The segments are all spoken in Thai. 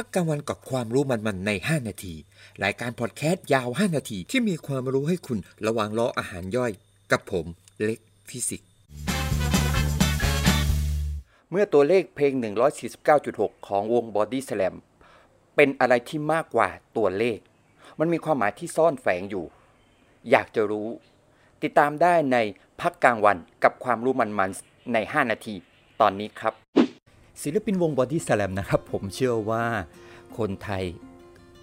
พักกลางวันกับความรู้มันๆใน 5 นาที รายการพอดแคสต์ยาว 5 นาทีที่มีความรู้ให้คุณระว่างรออาหารย่อย กับผมเล็กฟิสิก เมื่อตัวเลขเพลง 149.6 ของวง Body Slam เป็นอะไรที่มากกว่าตัวเลข มันมีความหมายที่ซ่อนแฝงอยู่ อยากจะรู้ ติดตามได้ในพักกลางวันกับความรู้มันๆใน 5 นาที ตอนนี้ครับ ศิลปินวง Body Slam นะครับ ผมเชื่อว่าคนไทย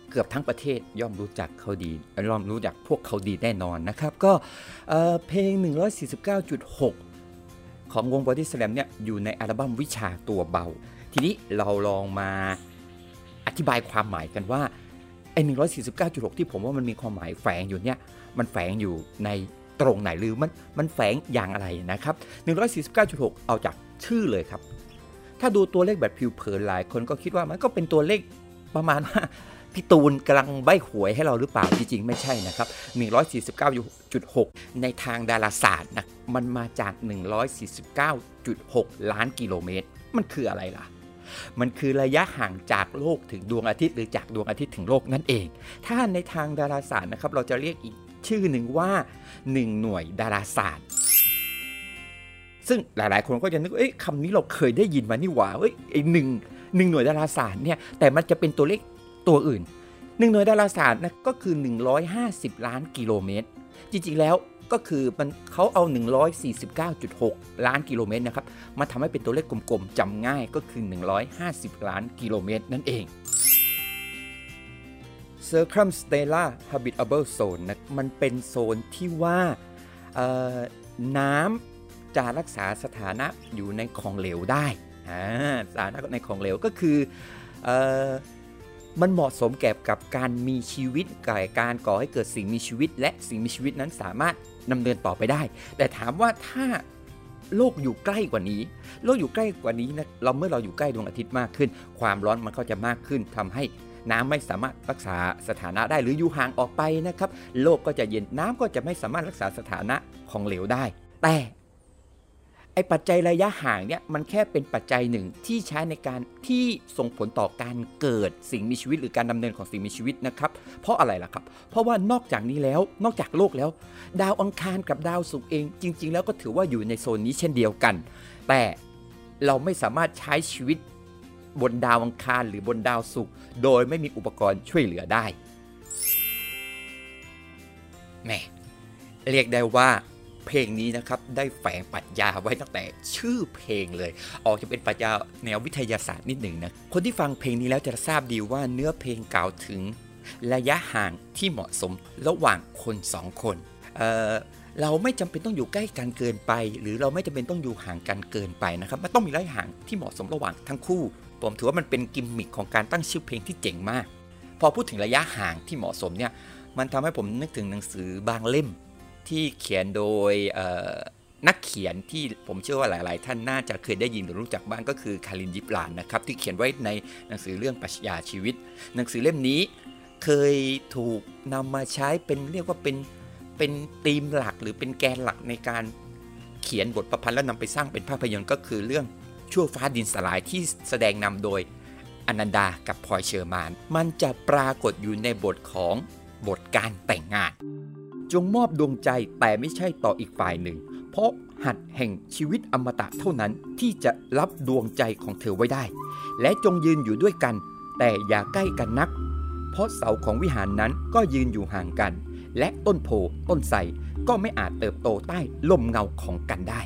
เกือบทั้งประเทศย่อมรู้จักเขาดีย่อมรู้จักพวกเขาดีแน่นอนนะครับ ก็เอ่อเพลง 149.6 ของวง Body Slam เนี่ยอยู่ในอัลบั้มวิชาตัวเบา ทีนี้เราลองมาอธิบายความหมายกันว่าไอ้149.6 ที่ผมว่ามันมีความหมายแฝงอยู่เนี่ยมันแฝงอยู่ในตรงไหนหรือมันมันแฝงอย่างอะไรนะครับ 149.6 เอาจากชื่อเลยครับ ถ้าดูตัวเลขแบบผิวเผินหลายคนก็คิดว่ามันก็เป็นตัวเลขประมาณว่าพี่ตูนกำลังใบหวยให้เราหรือเปล่า จริง ๆ ไม่ใช่นะครับ 149.6 ในทางดาราศาสตร์นะมันมาจาก 149.6 ล้านกิโลเมตร มันคืออะไรล่ะ มันคือระยะห่างจากโลกถึงดวงอาทิตย์หรือจากดวงอาทิตย์ถึงโลกนั่นเอง ถ้าในทางดาราศาสตร์นะครับเราจะเรียกอีกชื่อหนึ่งว่า 1 หน่วยดาราศาสตร์ ซึ่งหลายๆ คนก็จะนึกว่าเอ้ยคำนี้เราเคยได้ยินมานี่หว่าเอ้ยไอ้หนึ่งหนึ่งหน่วยดาราศาสตร์เนี่ยแต่มันจะเป็นตัวเลขตัวอื่นหนึ่งหน่วยดาราศาสตร์นะก็คือ 150 ล้านกิโลเมตร จริง ๆ แล้วก็คือมันเขาเอา 149.6 ล้านกิโลเมตรนะครับ มาทำให้เป็นตัวเลขกลมๆจำง่ายก็คือ 150 ล้านกิโลเมตรนั่นเอง Circumstellar Habitable Zone นะมันเป็นโซนที่ว่าน้ำ จะรักษาสถานะอยู่ในของเหลวได้สถานะในของเหลวก็คืออมันเหมาะสมแก่กับการมีชีวิตก่การก่อให้เกิดสิ่งมีชีวิต และสิ่งมีชีวิตนั้นสามารถดำเนินต่อไปได้ แต่ถามว่าถ้าโลกอยู่ใกล้กว่านี้ โลกอยู่ใกล้กว่านี้นะเราเมื่อเราอยู่ใกล้ดวงอาทิตย์มากขึ้น ความร้อนมันก็จะมากขึ้นทำให้น้ำไม่สามารถรักษาสถานะได้หรืออยู่ห่างออกไปนะครับ โลกก็จะเย็นน้ำก็จะไม่สามารถรักษาสถานะของเหลวได้ แต่ ไอ้ปัจจัยระยะห่างเนี่ยมันแค่เป็นปัจจัยหนึ่งที่ใช้ในการที่ส่งผลต่อการเกิดสิ่งมีชีวิตหรือการดำเนินของสิ่งมีชีวิตนะครับ เพราะอะไรล่ะครับ เพราะว่านอกจากนี้แล้วนอกจากโลกแล้ว ดาวอังคารกับดาวศุกร์เอง จริง ๆ แล้วก็ถือว่าอยู่ในโซนนี้เช่นเดียวกัน แต่เราไม่สามารถใช้ชีวิตบนดาวอังคารหรือบนดาวศุกร์โดยไม่มีอุปกรณ์ช่วยเหลือได้แหม่เรียกได้ว่า เพลงนี้นะครับได้แฝงปรัชญาไว้ตั้งแต่ชื่อเพลงเลย ออกจะเป็นปรัชญาแนววิทยาศาสตร์นิดหนึ่งนะคนที่ฟังเพลงนี้แล้วจะทราบดีว่าเนื้อเพลงกล่าวถึง ระยะห่างที่เหมาะสมระหว่างคนสองคนเเราไม่จำเป็นต้องอยู่ใกล้กันเกินไป หรือเราไม่จำเป็นต้องอยู่ห่างกันเกินไปนะครับมันต้องมีระยะห่างที่เหมาะสมระหว่างทั้งคู่ ผมถือว่ามันเป็นกิมมิคของการตั้งชื่อเพลงที่เจ๋งมาก พอพูดถึงระยะห่างที่เหมาะสมเนี่ยมันทำให้ผมนึกถึงหนังสือบางเล่ม ที่เขียนโดยนักเขียนที่ผมเชื่อว่าหลาย ๆ ท่านน่าจะเคยได้ยินหรือรู้จักบ้างก็คือคารินยิปลานนะครับที่เขียนไว้ในหนังสือเรื่องปรัชญาชีวิต หนังสือเล่มนี้เคยถูกนำมาใช้เป็นเรียกว่าเป็นเป็นธีมหลักหรือเป็นแกนหลักในการเขียนบทประพันธ์แล้วนำไปสร้างเป็นภาพยนตร์ก็คือเรื่องชั่วฟ้าดินสลายที่แสดงนำโดยอนันดากับพลอยเชอร์มาน มันจะปรากฏอยู่ในบทของบทการแต่งงาน จงมอบดวงใจแต่ไม่ใช่ต่ออีกฝ่ายหนึ่ง เพราะหัดแห่งชีวิตอมตะเท่านั้นที่จะรับดวงใจของเธอไว้ได้ และจงยืนอยู่ด้วยกัน แต่อย่าใกล้กันนัก เพราะเสาของวิหารนั้นก็ยืนอยู่ห่างกัน และต้นโพต้นไทรก็ไม่อาจเติบโตใต้ลมเงาของกันได้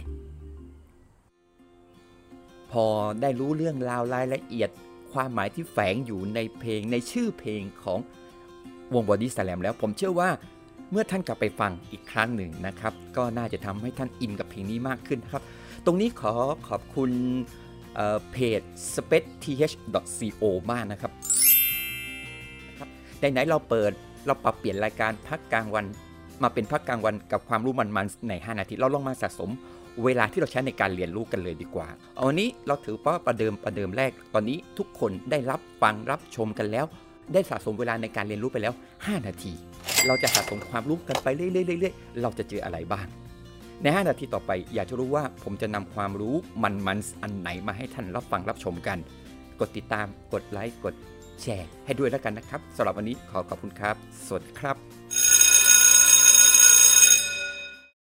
พอได้รู้เรื่องราวรายละเอียด ความหมายที่แฝงอยู่ในเพลงในชื่อเพลงของวงบอดี้สแลมแล้วผมเชื่อว่า เมื่อท่านกลับไปฟังอีกครั้งหนึ่งนะครับ ก็น่าจะทำให้ท่านอินกับเพลงนี้มากขึ้นนะครับ ตรงนี้ขอขอบคุณเพจ spaceth.co มากนะครับในไหนเราเปิดเราปรับเปลี่ยนรายการพักกลางวันมาเป็นพักกลางวันกับความรู้มันๆใน 5 นาที เราลองมาสะสมเวลาที่เราใช้ในการเรียนรู้กันเลยดีกว่า เอาวันนี้เราถือว่าประเดิมประเดิมแรก ตอนนี้ทุกคนได้รับฟังรับชมกันแล้ว ได้สะสมเวลาในการเรียนรู้ไปแล้ว 5 นาที เราจะสะสมความรู้กันไปเรื่อยๆเราจะเจออะไรบ้าง ใน 5 นาทีต่อไปอยากจะรู้ว่าผมจะนำความรู้มันๆอันไหนมาให้ท่านรับฟังรับชมกัน กดติดตามกดไลค์กดแชร์ให้ด้วยแล้วกันนะครับสำหรับวันนี้ขอขอบคุณครับ สวัสดีครับ